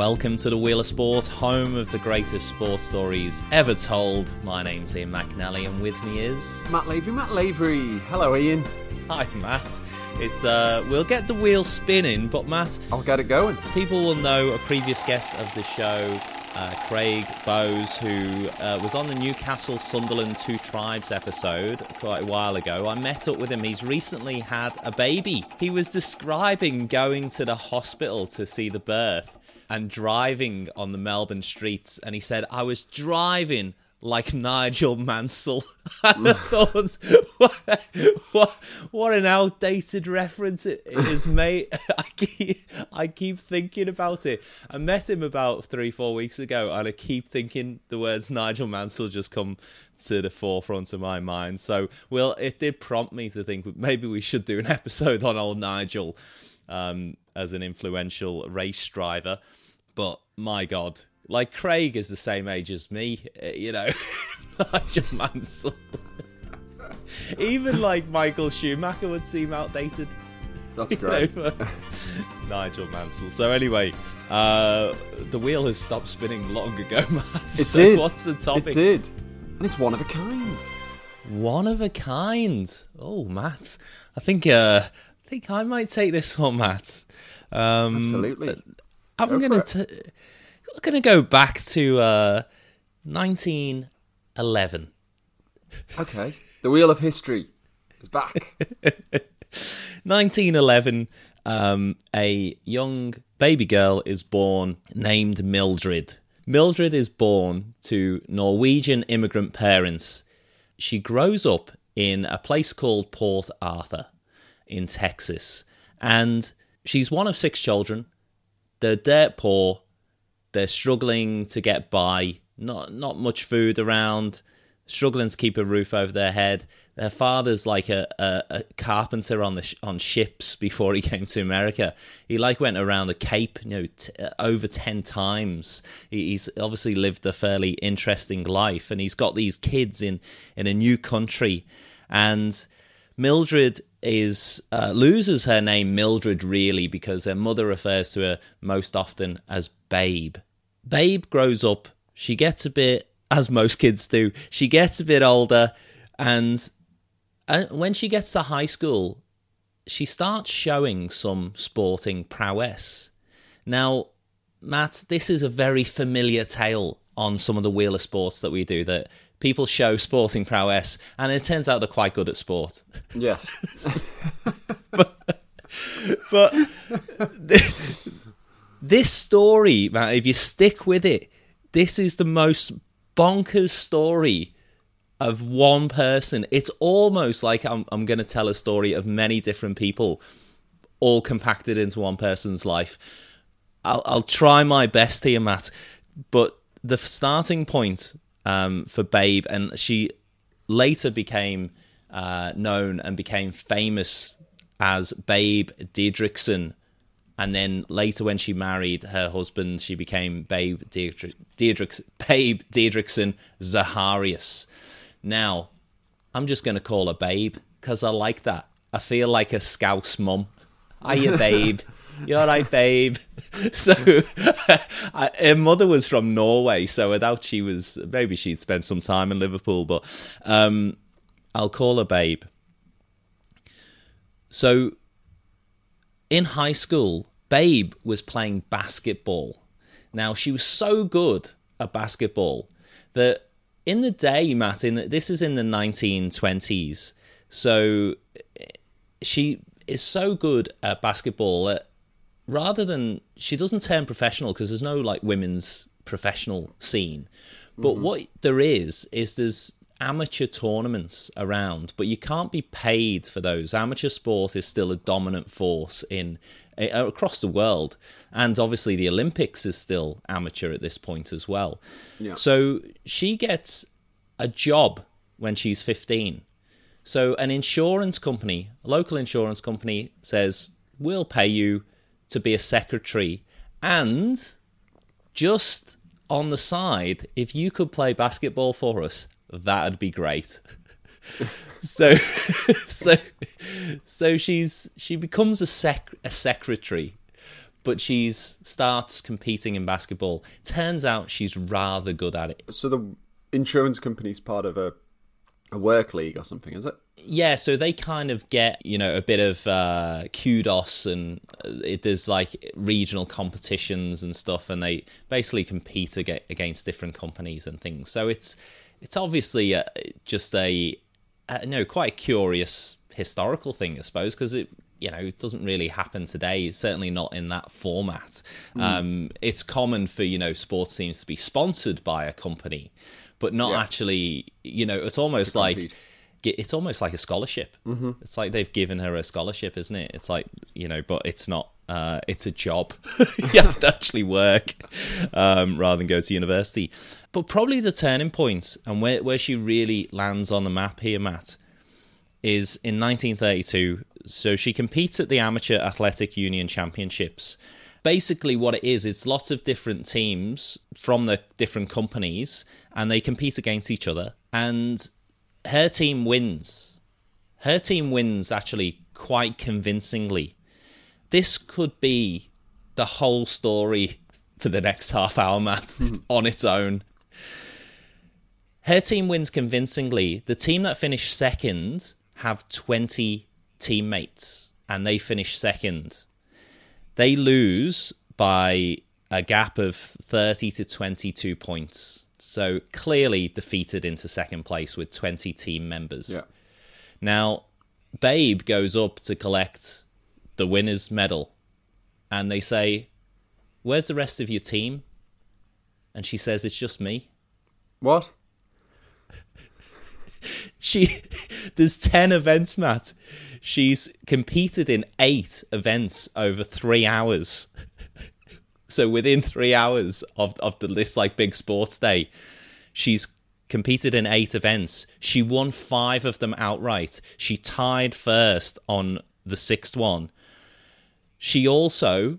Welcome to the Wheel of Sport, home of the greatest sports stories ever told. My name's Ian McNally, and with me is Matt Lavery. Matt Lavery. Hello, Ian. Hi, Matt. It's uh, we'll get the wheel spinning, but Matt, I'll get it going. people will know a previous guest of the show, uh, Craig Bowes, who uh, was on the Newcastle Sunderland Two Tribes episode quite a while ago. I met up with him. He's recently had a baby. He was describing going to the hospital to see the birth and driving on the Melbourne streets, and he said, "I was driving." Like Nigel Mansell. I thought, what, what, what an outdated reference it is, mate. I keep, I keep thinking about it. I met him about three, four weeks ago, and I keep thinking the words Nigel Mansell just come to the forefront of my mind. So, well, it did prompt me to think maybe we should do an episode on old Nigel um, as an influential race driver. But my God, like Craig is the same age as me, uh, you know, Nigel Mansell. Even like Michael Schumacher would seem outdated. That's you great. know, Nigel Mansell. So anyway, uh, the wheel has stopped spinning long ago, Matt. It so did. What's the topic? It did. And it's one of a kind. One of a kind. Oh, Matt. I think uh, I think I might take this one, Matt. Um, Absolutely. I'm Go gonna for t- I'm gonna go back to uh, 1911. Okay. The wheel of history is back. 1911, um, a young baby girl is born named Mildred. Mildred is born to Norwegian immigrant parents. She grows up in a place called Port Arthur in Texas. And she's one of six children. They're dirt poor. They're struggling to get by. Not not much food around. Struggling to keep a roof over their head. Their father's like a, a, a carpenter on the sh- on ships before he came to America. He like went around the Cape, you know, t- uh, over ten times. He, he's obviously lived a fairly interesting life, and he's got these kids in in a new country, and Mildred is uh, loses her name Mildred really because her mother refers to her most often as Babe. Babe grows up. She gets a bit, as most kids do. She gets a bit older, and, and when she gets to high school, she starts showing some sporting prowess. Now, Matt, this is a very familiar tale on some of the wheel of sports that we do that people show sporting prowess and it turns out they're quite good at sport. yes. But this story, man, if you stick with it, this is the most bonkers story of one person. It's almost like I'm, I'm going to tell a story of many different people, all compacted into one person's life. I'll, I'll try my best here, Matt. But the starting point um, for Babe, and she later became uh, known and became famous as Babe Didrikson. And then later, when she married her husband, she became Babe Diedrich, Diedrichs, Babe Didrikson Zaharias. Now, I'm just going to call her Babe because I like that. I feel like a Scouse mum. Are you, Babe. You all right, Babe? So, I, her mother was from Norway, so I doubt she was. Maybe she'd spent some time in Liverpool, but um, I'll call her Babe. So, in high school, Babe was playing basketball. Now, she was so good at basketball that in the day, Matt, in this is in the 1920s, so she is so good at basketball that rather than she doesn't turn professional because there's no like women's professional scene, but what there is is there's amateur tournaments around, but you can't be paid for those. Amateur sport is still a dominant force in uh, across the world, and obviously the Olympics is still amateur at this point as well. Yeah. So she gets a job when she's 15. So an insurance company, a local insurance company, says we'll pay you to be a secretary, and just on the side, if you could play basketball for us, that'd be great. so, so, so she's she becomes a sec a secretary, but she's starts competing in basketball. Turns out she's rather good at it. So the insurance company's part of a a work league or something, is it? Yeah, so they kind of get you know a bit of uh, kudos and uh, it, there's like regional competitions and stuff, and they basically compete ag- against different companies and things. So it's it's obviously uh, just a uh, no quite a curious historical thing, I suppose, because it you know it doesn't really happen today. Certainly not in that format. Mm. Um, it's common for you know sports teams to be sponsored by a company, but not yeah. actually. You know, it's almost like it's almost like a scholarship. Mm-hmm. It's like they've given her a scholarship, isn't it? It's like you know, but it's not. Uh, it's a job. you have to actually work um, rather than go to university. But probably the turning point and where where she really lands on the map here, Matt, is in 1932. So she competes at the Amateur Athletic Union Championships. Basically, what it is, it's lots of different teams from the different companies, and they compete against each other. And her team wins. Her team wins actually quite convincingly. This could be the whole story for the next half hour, Matt, on its own. Her team wins convincingly. The team that finished second have 20 teammates, and they finish second. They lose by a gap of 30 to 22 points. So clearly defeated into second place with 20 team members. Yeah. Now, Babe goes up to collect the winner's medal, and they say, Where's the rest of your team? And she says, It's just me. What? she there's 10 events matt she's competed in eight events over three hours so within three hours of, of the this like big sports day, she's competed in eight events. She won five of them outright. She tied first on the sixth one. She also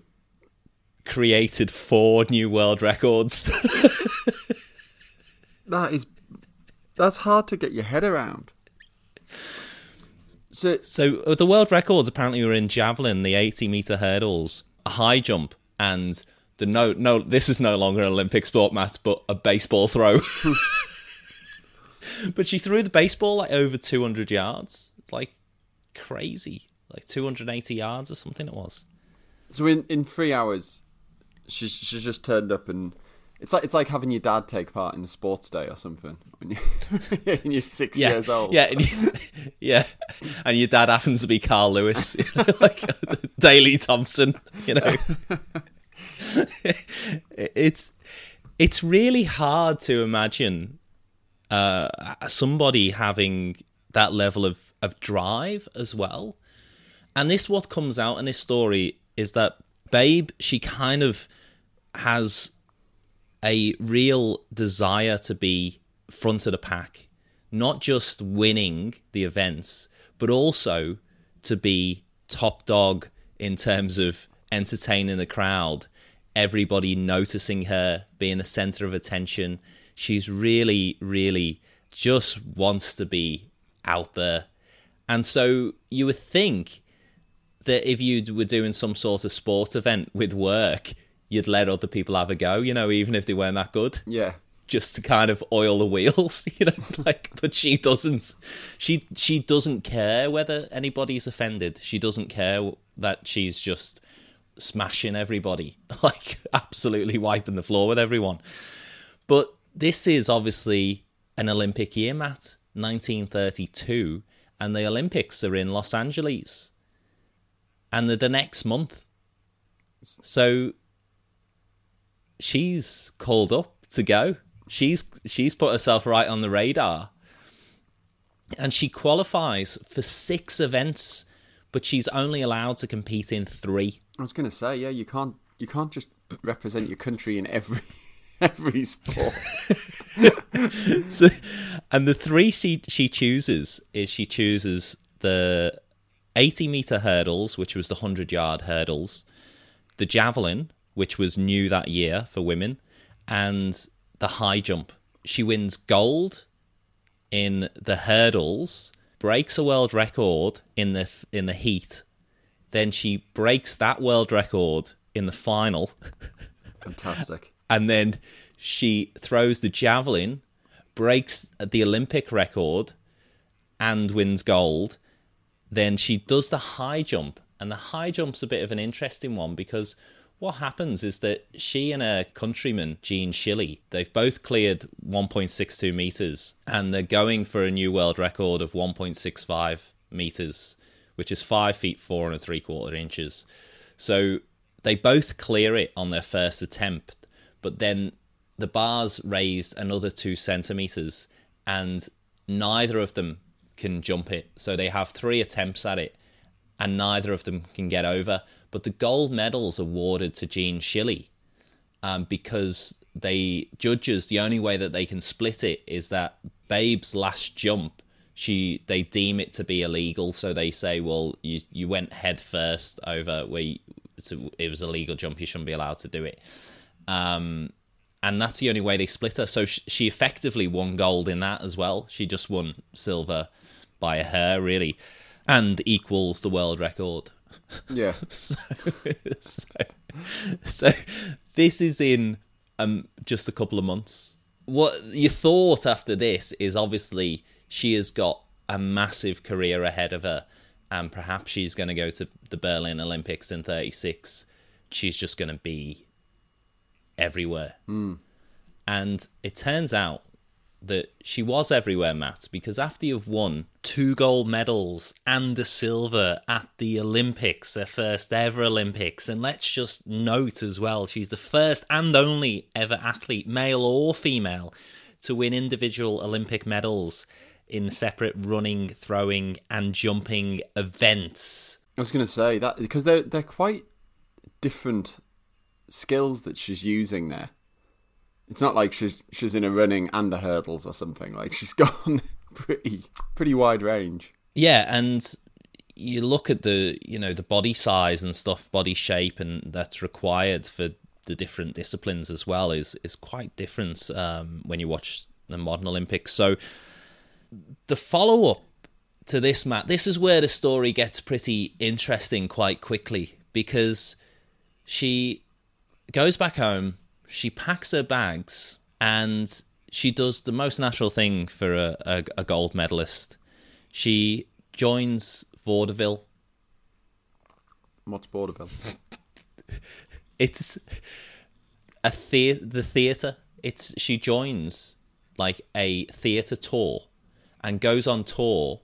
created four new world records. that is that's hard to get your head around. So, so uh, the world records apparently were in javelin, the 80 meter hurdles, a high jump, and the no no this is no longer an Olympic sport, Matt, but a baseball throw. but she threw the baseball like over 200 yards. It's like crazy, like 280 yards or something. It was. So in in three hours, she she just turned up and. It's like it's like having your dad take part in a sports day or something when you when you're six yeah, years old. Yeah, and you, yeah, and your dad happens to be Carl Lewis, like Daley Thompson, you know. it's it's really hard to imagine uh, somebody having that level of, of drive as well. And this what comes out in this story is that Babe, she kind of has a real desire to be front of the pack, not just winning the events, but also to be top dog in terms of entertaining the crowd everybody noticing her, being the center of attention. She's really, really just wants to be out there. And so you would think that if you were doing some sort of sport event with work, you'd let other people have a go, you know, even if they weren't that good. Yeah. Just to kind of oil the wheels, you know, like but she doesn't she she doesn't care whether anybody's offended. She doesn't care that she's just smashing everybody, like absolutely wiping the floor with everyone. But this is obviously an Olympic year, Matt, 1932, and the Olympics are in Los Angeles, and they're the next month. So she's called up to go. She's she's put herself right on the radar, and she qualifies for six events, but she's only allowed to compete in three. I was going to say, yeah, you can't you can't just represent your country in every every sport. so, and the three she she chooses is she chooses the 80 meter hurdles, which was the 100 yard hurdles, the javelin, which was new that year for women, and the high jump. She wins gold in the hurdles, breaks a world record in the in the heat then she breaks that world record in the final. Fantastic. and then she throws the javelin, breaks the Olympic record, and wins gold. Then she does the high jump, and the high jump's a bit of an interesting one because what happens is that she and her countryman Jean Shiley, they've both cleared 1.62 meters, and they're going for a new world record of 1.65 meters, which is five feet four and three quarter inches. So they both clear it on their first attempt, but then the bars raised another two centimeters, and neither of them can jump it. So they have three attempts at it, and neither of them can get over. But the gold medal's awarded to Jean Shiley um, because they judges the only way that they can split it is that Babe's last jump she they deem it to be illegal. So they say well you you went head first over where so it was a legal jump you shouldn't be allowed to do it. Um and that's the only way they split her. So she, she effectively won gold in that as well. She just won silver by hair really and equals the world record Yeah. so, so, so this is in um just a couple of months. What your thought after this is obviously she has got a massive career ahead of her, and perhaps she's going to go to the Berlin Olympics in '36. She's just going to be everywhere, and it turns out that she was everywhere, Matt, because after you've won two gold medals and a silver at the Olympics, her first ever Olympics, and let's just note as well, she's the first and only ever athlete, male or female, to win individual Olympic medals in separate running, throwing, and jumping events. I was going to say that because they're they're quite different skills that she's using there. It's not like she's she's in a running and a hurdles or something. Like she's gone pretty pretty wide range. Yeah, and you look at the you know the body size and stuff, body shape, and that's required for the different disciplines as well is is quite different um, when you watch the modern Olympics. So the follow up to this, Matt, this is where the story gets pretty interesting quite quickly because she goes back home, she packs her bags, and she does the most natural thing for a, a, a gold medalist. She joins vaudeville. What's vaudeville? It's a the the theater. It's she joins like a theater tour and goes on tour,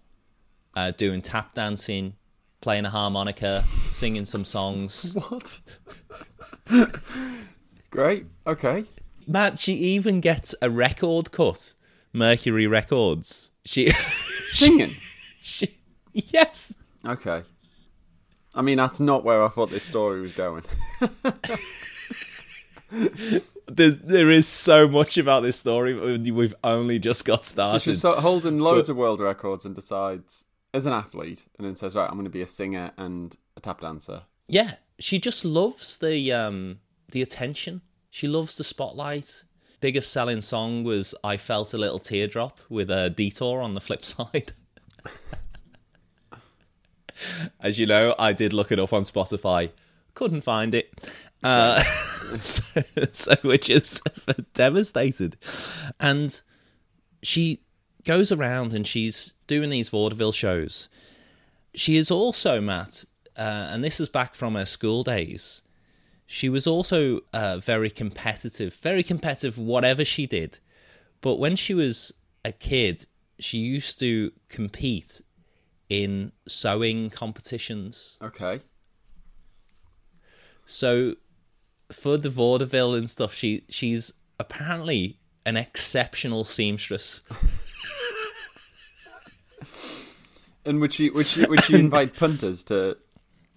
uh, doing tap dancing, playing a harmonica, singing some songs. What? Great. Okay. Matt, she even gets a record cut, Mercury Records. She, Singing. she yes. Okay. I mean, that's not where I thought this story was going. There's, there is so much about this story. We've only just got started. So she's so- holding loads of world records and decides, as an athlete, and then says, "Right, I'm going to be a singer and a tap dancer." yeah, she just loves the um the attention. She loves the spotlight. Biggest selling song was "I Felt a Little Teardrop" with a detour on the flip side. As you know, I did look it up on Spotify, couldn't find it. Uh, so, so we're just devastated. And she goes around and she's doing these vaudeville shows. She is also, Matt, uh, and this is back from her school days, she was also uh, very competitive, very competitive, whatever she did. But when she was a kid, she used to compete in sewing competitions. Okay. So for the vaudeville and stuff, she she's apparently an exceptional seamstress. And would she would she would she invite punters to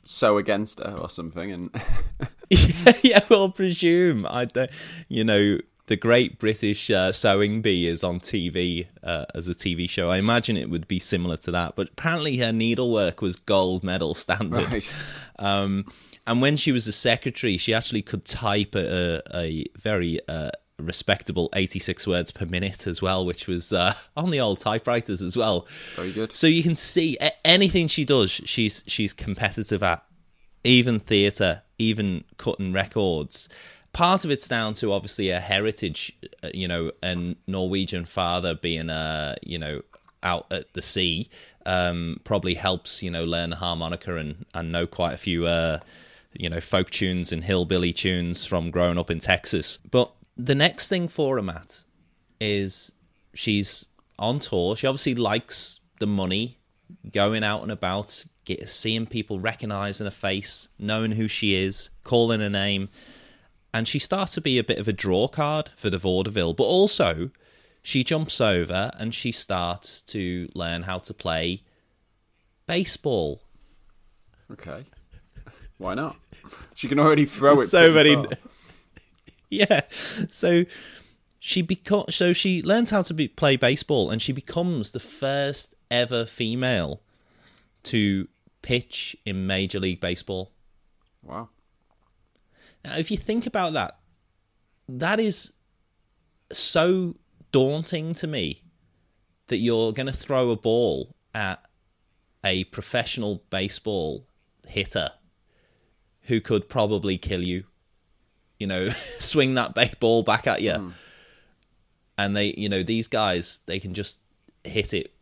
sew against her or something? And yeah, yeah, well, presume I don't. You know, the Great British uh, Sewing Bee is on TV uh, as a TV show. I imagine it would be similar to that, but apparently her needlework was gold medal standard. Right. Um, and when she was a secretary, she actually could type a, a, a very uh, respectable 86 words per minute as well, which was uh, on the old typewriters as well. very good. So you can see anything she does, she's she's competitive at. Even theatre, even cutting records. Part of it's down to obviously a heritage, uh, you know, and Norwegian father being a, you know, out at the sea um, probably helps, you know, learn the harmonica and, and know quite a few, uh, you know, folk tunes and hillbilly tunes from growing up in Texas. But the next thing for her, Matt, is she's on tour. She obviously likes the money, going out and about, get, seeing people recognizing a face, knowing who she is, calling her name. And she starts to be a bit of a draw card for the vaudeville, but also she jumps over and she starts to learn how to play baseball. Okay. Why not? She can already throw it. so many. far. yeah. So she beco- so she learns how to be- play baseball and she becomes the first ever female to pitch in Major League Baseball. Wow. Now, if you think about that, that is so daunting to me that you're going to throw a ball at a professional baseball hitter who could probably kill you. You know, swing that ba- ball back at you. Hmm. And they, you know, these guys, they can just hit it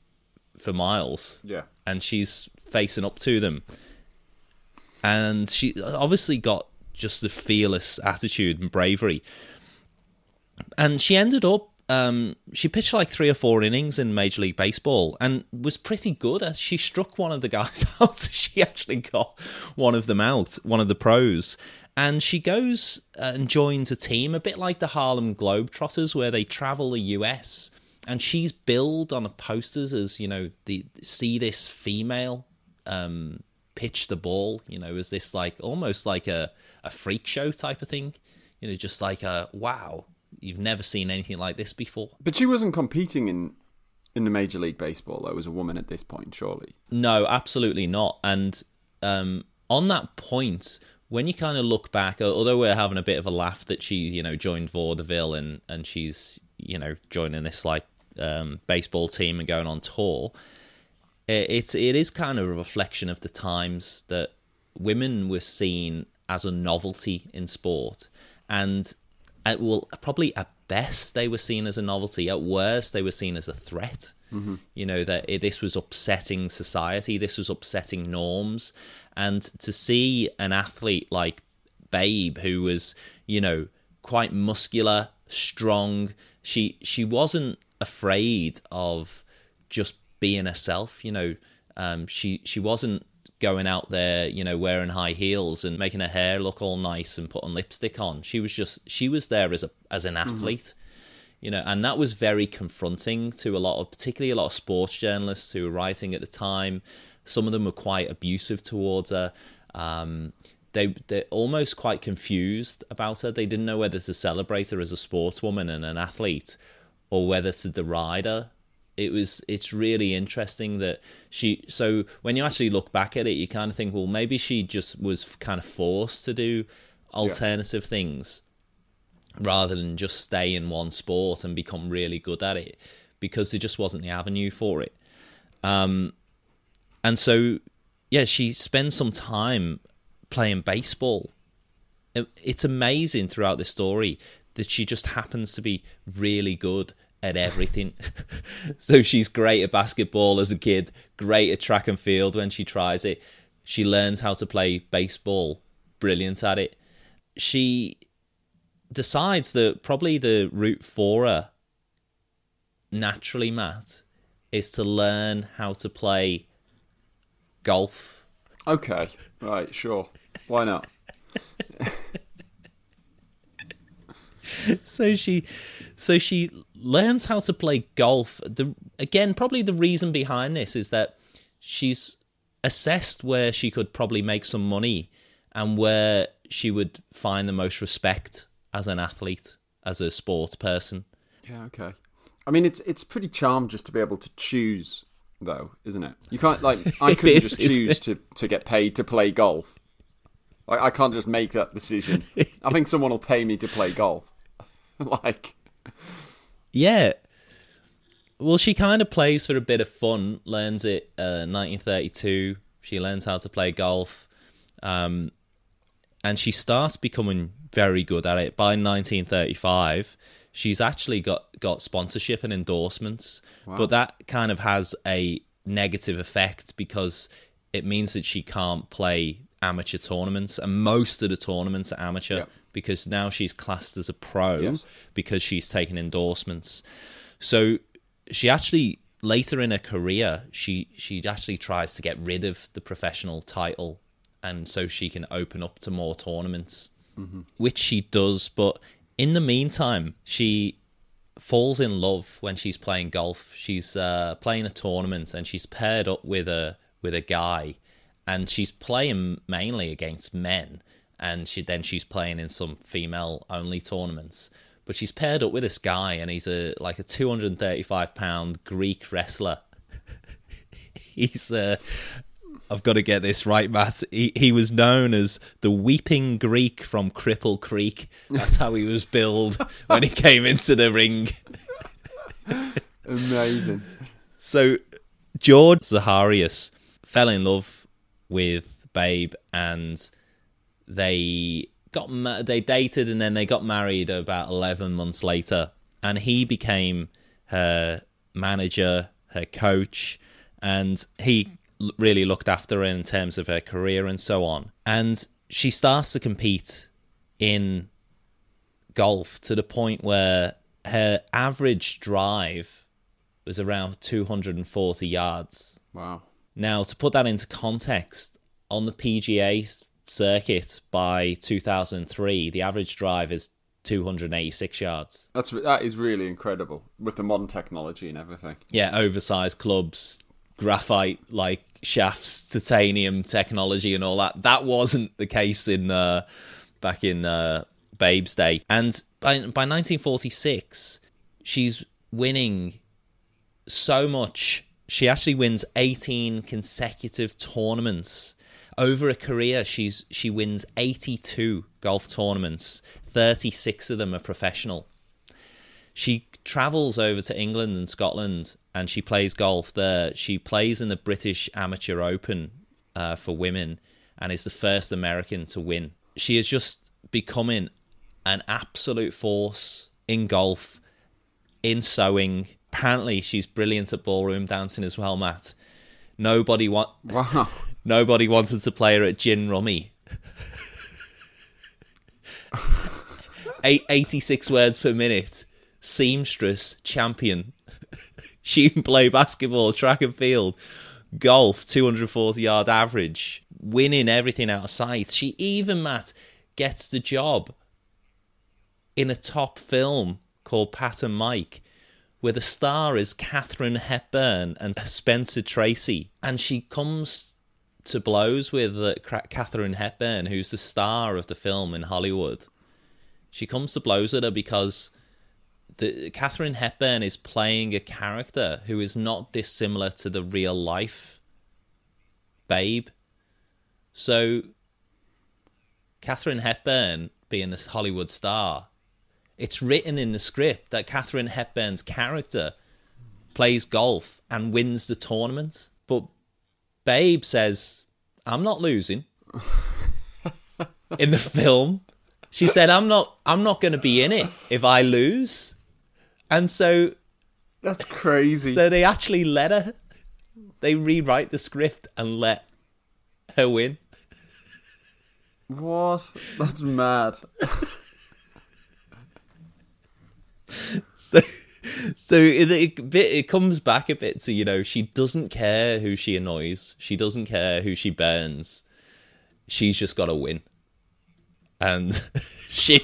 for miles Yeah. and she's facing up to them. And she obviously got just the fearless attitude and bravery. And she ended up, um, she pitched like three or four innings in Major League Baseball and was pretty good. As she struck one of the guys out, she actually got one of them out, one of the pros. And she goes uh, and joins a team, a bit like the Harlem Globetrotters, where they travel the US and she's billed on posters as you know the see this female um pitch the ball you know as this like almost like a a freak show type of thing you know just like a wow you've never seen anything like this before But she wasn't competing in in the Major League Baseball though as a woman at this point, surely. No, absolutely not. And um, on that point, when you kind of look back, although we're having a bit of a laugh that she, you know, joined vaudeville and and she's, you know, joining this like um, baseball team and going on tour, it's it is kind of a reflection of the times that women were seen as a novelty in sport, and at, well, probably at best they were seen as a novelty. At worst, they were seen as a threat. Mm-hmm. You know that it, this was upsetting society. This was upsetting norms, and to see an athlete like Babe, who was you know quite muscular, strong, she she wasn't afraid of just being herself. You know, um, she she wasn't going out there, you know, wearing high heels and making her hair look all nice and putting lipstick on. She was just she was there as a as an athlete, you know, and that was very confronting to a lot of particularly a lot of sports journalists who were writing at the time. Some of them were quite abusive towards her. Um, they they're almost quite confused about her. They didn't know whether to celebrate her as a sportswoman and an athlete, or whether to deride her. It was it's really interesting that she. So when you actually look back at it, you kind of think, well, maybe she just was kind of forced to do alternative things rather than just stay in one sport and become really good at it because there just wasn't the avenue for it. Um, and so, yeah, she spends some time playing baseball. It- It's amazing throughout the story that she just happens to be really good at everything. so she's great at basketball as a kid, great at track and field when she tries it. She learns how to play baseball, brilliant at it. She decides that probably the route for her naturally, Matt, is to learn how to play golf. Okay, right, sure. Why not? so she so she learns how to play golf the again probably the reason behind this is that she's assessed where she could probably make some money and where she would find the most respect as an athlete as a sports person Yeah, okay. I mean, it's it's pretty charmed just to be able to choose, though, isn't it? You can't like I couldn't is, just choose to to get paid to play golf. I can't just make that decision. I think someone will pay me to play golf. like, Yeah. Well, she kind of plays for a bit of fun, learns it uh, 1932. She learns how to play golf. Um, and she starts becoming very good at it. By 1935, she's actually got got sponsorship and endorsements, but that kind of has a negative effect because it means that she can't play amateur tournaments, and most of the tournaments are amateur Yeah. Because now she's classed as a pro Yes. because she's taken endorsements. So she actually later in her career she she actually tries to get rid of the professional title and so she can open up to more tournaments which she does but in the meantime she falls in love when she's playing golf she's uh, playing a tournament and she's paired up with a with a guy and she's playing mainly against men and she then she's playing in some female only tournaments but she's paired up with this guy and he's a like a 235 pound greek wrestler he's uh I've got to get this right, Matt. He he was known as the Weeping Greek from Cripple Creek. That's how he was billed when he came into the ring. Amazing. So George Zaharias fell in love with Babe, and they got ma- they dated, and then they got married about eleven months later. And he became her manager, her coach, and he really looked after her in terms of her career and so on. And she starts to compete in golf to the point where her average drive was around 240 yards. Wow. Now, to put that into context, on the PGA circuit by 2003, the average drive is 286 yards. That's that is really incredible with the modern technology and everything. Yeah, oversized clubs, graphite like shafts, titanium technology, and all that. That wasn't the case in uh, back in uh, Babe's day. And by by 1946, she's winning so much. She actually wins 18 consecutive tournaments. Over a career, she's she wins 82 golf tournaments. 36 of them are professional. She travels over to England and Scotland and she plays golf there. She plays in the British Amateur Open uh, for women and is the first American to win. She is just becoming an absolute force in golf, in sewing. Apparently, she's brilliant at ballroom dancing as well, Matt. Nobody want Wow. Nobody wanted to play her at gin rummy. Eight, 86 words per minute. Seamstress champion. she can play basketball, track and field, golf, 240 yard average, winning everything out of sight. She even, Matt, gets the job in a top film called Pat and Mike, where the star is Katharine Hepburn and Spencer Tracy. And she comes to blows with uh, Katharine Hepburn, who's the star of the film in Hollywood. She comes to blows with her because the Katharine Hepburn is playing a character who is not dissimilar to the real life Babe. So Katharine Hepburn being this Hollywood star, it's written in the script that Katharine Hepburn's character plays golf and wins the tournament. Babe says, I'm not losing. in the film. She said, I'm not I'm not gonna be in it if I lose. And so That's crazy. so they actually let her they rewrite the script and let her win. what? That's mad. So, so it, it, it comes back a bit to you know she doesn't care who she annoys, she doesn't care who she burns. She's just got to win, and she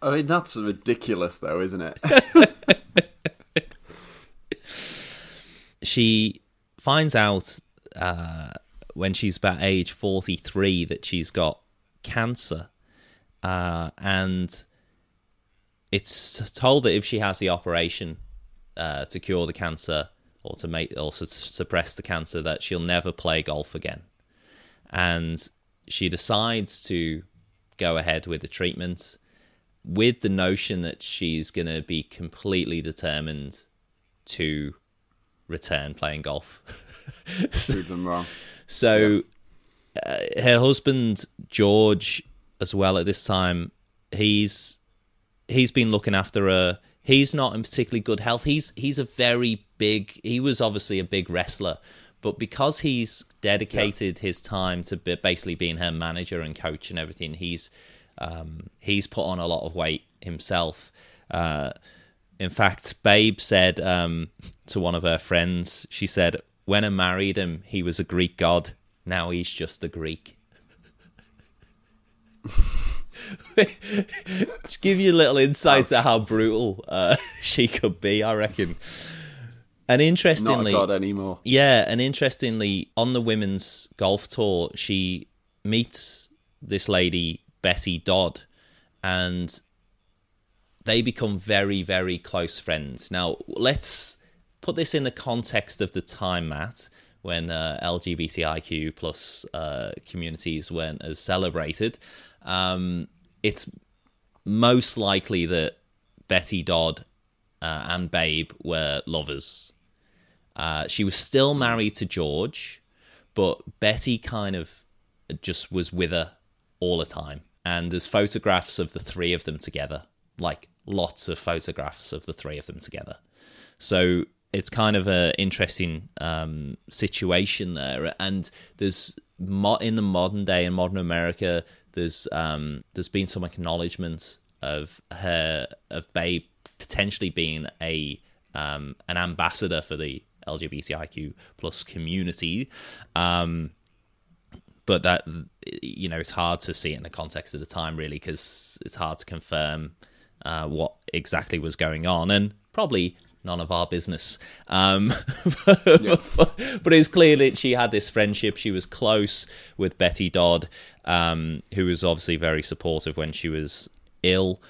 I mean, that's ridiculous, though, isn't it? she finds out uh, when she's about age 43 that she's got cancer uh, and it's told that if she has the operation uh, to cure the cancer or to make or su- suppress the cancer that she'll never play golf again and she decides to go ahead with the treatment with the notion that she's going to be completely determined to return playing golf. Prove them wrong. so uh, her husband George as well at this time. He's he's been looking after her. He's not in particularly good health. He's he's a very big. He was obviously a big wrestler, but because he's dedicated his time to basically being her manager and coach and everything, he's um, he's put on a lot of weight himself. Uh, in fact, Babe said um, to one of her friends, she said, "When I married him, he was a Greek god. Now he's just a Greek." Just give you a little insight to how brutal uh, she could be, I reckon. And Not a interestingly, god anymore. yeah, and interestingly, on the women's golf tour, she meets this lady, Betty Dodd, and they become very, very close friends. Now, let's put this in the context of the time, Matt, when uh, LGBTIQ plus uh, communities weren't as celebrated. Um, it's most likely that Betty Dodd uh, and Babe were lovers. Uh, she was still married to George, but Betty kind of just was with her all the time. And there's photographs of the three of them together, like lots of photographs of the three of them together. So it's kind of an interesting um, situation there. And there's in the modern day in modern America, there's um, there's been some acknowledgement of her of Babe potentially being a um, an ambassador for the LGBTIQ plus community. Um, but that you know it's hard to see it in the context of the time really because it's hard to confirm uh, what exactly was going on and probably none of our business. Um, but it's clear that she had this friendship. She was close with betty dodd um, who was obviously very supportive when she was ill.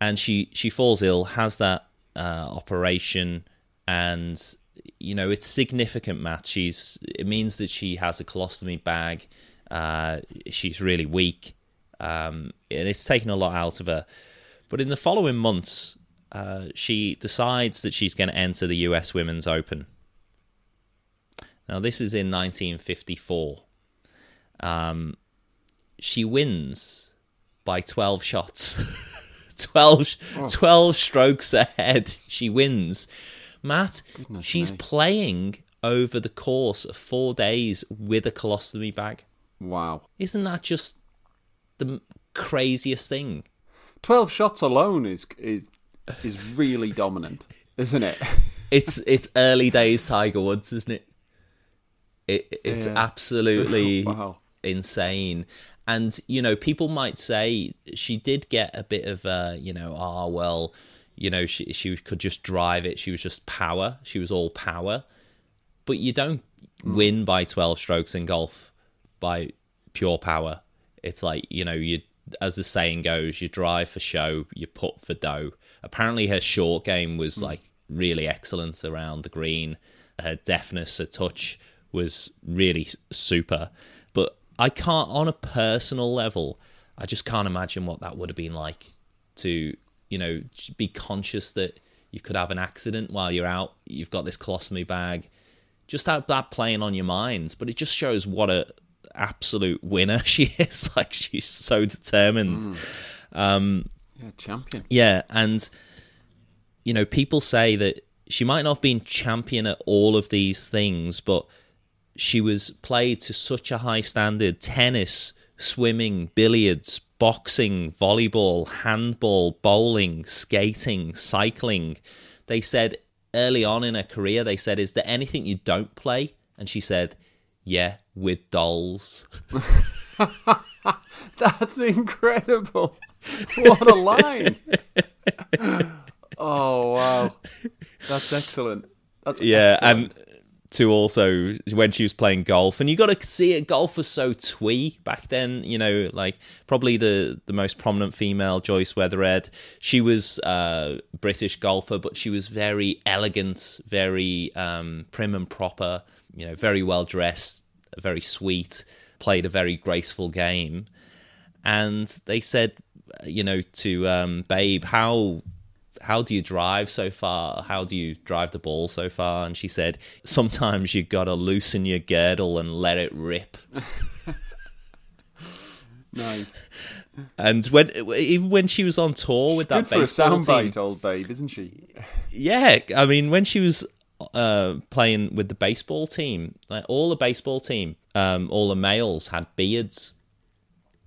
And she she falls ill has that uh, operation and you know it's significant matt she's it means that she has a colostomy bag. Uh, she's really weak. Um, and it's taken a lot out of her. But in the following months uh, she decides that she's going to enter the us women's open. Now this is in 1954 um, she wins by 12 shots. 12, 12 strokes ahead she wins. Matt Goodness she's me. playing over the course of four days with a colostomy bag. Wow. isn't that just the craziest thing? Twelve shots alone is is is really dominant, isn't it? it's it's early days tiger woods isn't it, it it's Yeah. absolutely Wow. insane. And you know people might say she did get a bit of uh you know ah well you know she she could just drive it. She was just power. She was all power. But you don't win by 12 strokes in golf by pure power. It's like you know you as the saying goes you drive for show you putt for dough apparently her short game was hmm. like really excellent around the green. Her deftness her touch was really super. But i can't on a personal level i just can't imagine what that would have been like to you know be conscious that you could have an accident while you're out you've got this colostomy bag. Just that that playing on your mind. But it just shows what a absolute winner she is. Like she's so determined hmm. um, Yeah, champion. yeah and you know people say that she might not have been champion at all of these things but she was played to such a high standard tennis swimming billiards boxing volleyball handball bowling skating cycling they said early on in her career they said is there anything you don't play and she said yeah with dolls That's incredible. What a line. oh wow. That's excellent. That's yeah excellent. and to also when she was playing golf and you got to see it golf was so twee back then you know like probably the the most prominent female joyce wethered she was a british golfer but she was very elegant very um prim and proper you know very well dressed very sweet played a very graceful game and they said you know to um babe how how do you drive so far? How do you drive the ball so far? And she said, sometimes you got to loosen your girdle and let it rip. Nice. And when even when she was on tour with that Good for a baseball team, soundbite, old babe, isn't she? yeah, I mean when she was uh, playing with the baseball team, like all the baseball team, um, all the males had beards,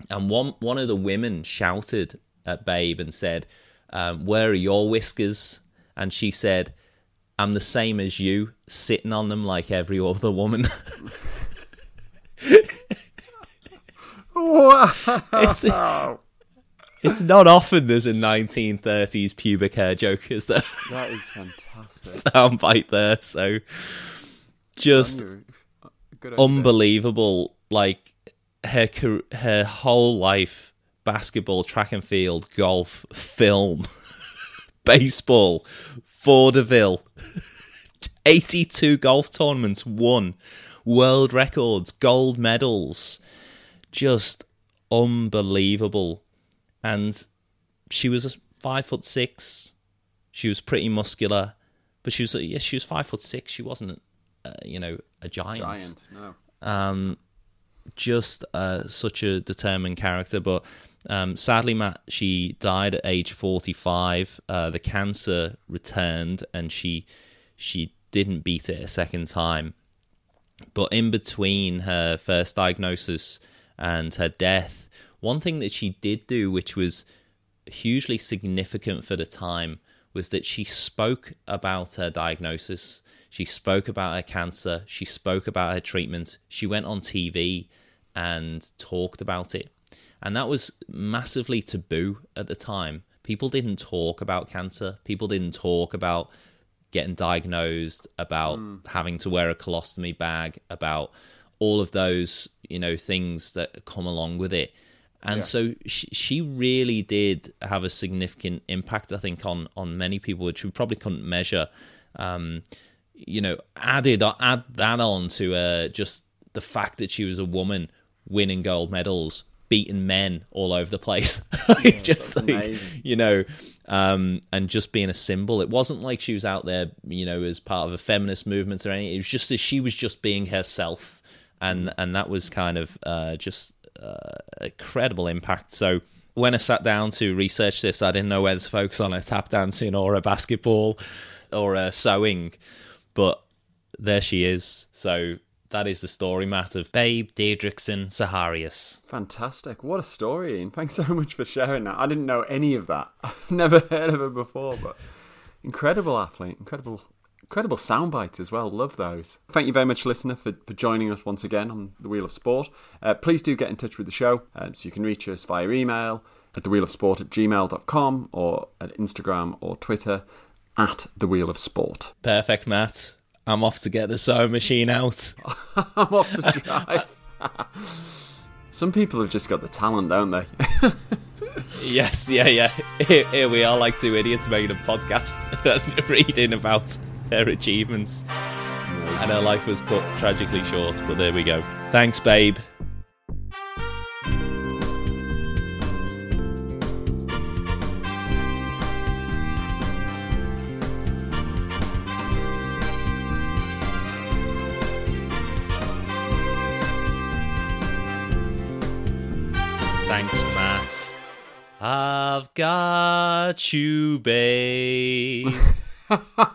and one one of the women shouted at Babe and said, um, "Where are your whiskers?" And she said, "I'm the same as you, sitting on them like every other woman." it's, it's not often there's a 1930s pubic hair joke, is there? That is fantastic. Soundbite there, so just unbelievable. Like her her whole life, basketball, track and field, golf, film, baseball, vaudeville, eighty-two golf tournaments won, world records, gold medals, just unbelievable. And she was a five foot six. She was pretty muscular, but she was yes, she was five foot six. She wasn't, uh, you know, a giant Giant, no. um, just uh, such a determined character. But um, sadly, Matt, she died at age 45. Uh, the cancer returned, and she she didn't beat it a second time. But in between her first diagnosis and her death, one thing that she did do, which was hugely significant for the time, was that she spoke about her diagnosis. She spoke about her cancer. She spoke about her treatment. She went on TV and talked about it. And that was massively taboo at the time. People didn't talk about cancer. People didn't talk about getting diagnosed, about having to wear a colostomy bag, about all of those, you know, things that come along with it. And Yeah. so she, she really did have a significant impact, I think, on on many people, which we probably couldn't measure. Um, you know, added add that on to uh, just the fact that she was a woman winning gold medals, beating men all over the place, just that's like amazing. you know, um, and just being a symbol. It wasn't like she was out there, you know, as part of a feminist movement or anything. It was just that she was just being herself, and and that was kind of uh, just uh, a credible impact. So when I sat down to research this, I didn't know whether to focus on a tap dancing or a basketball or a sewing, but there she is. So that is the story, Matt, of Babe Didrikson Zaharias. Fantastic. What a story, Ian. Thanks so much for sharing that. I didn't know any of that. I've never heard of her before, but incredible athlete, incredible incredible sound bites as well. Love those. Thank you very much, listener, for, for joining us once again on The Wheel of Sport. Uh, please do get in touch with the show. Um, so you can reach us via email at thewheelofsport at gmail.com or at Instagram or Twitter at The Wheel of Sport. Perfect, Matt. I'm off to get the sewing machine out. I'm off to drive. Some people have just got the talent, don't they? Yes, yeah, yeah. Here, here we are, like two idiots making a podcast and reading about their achievements. And her life was cut tragically short, but there we go. Thanks, babe. I've got you, babe.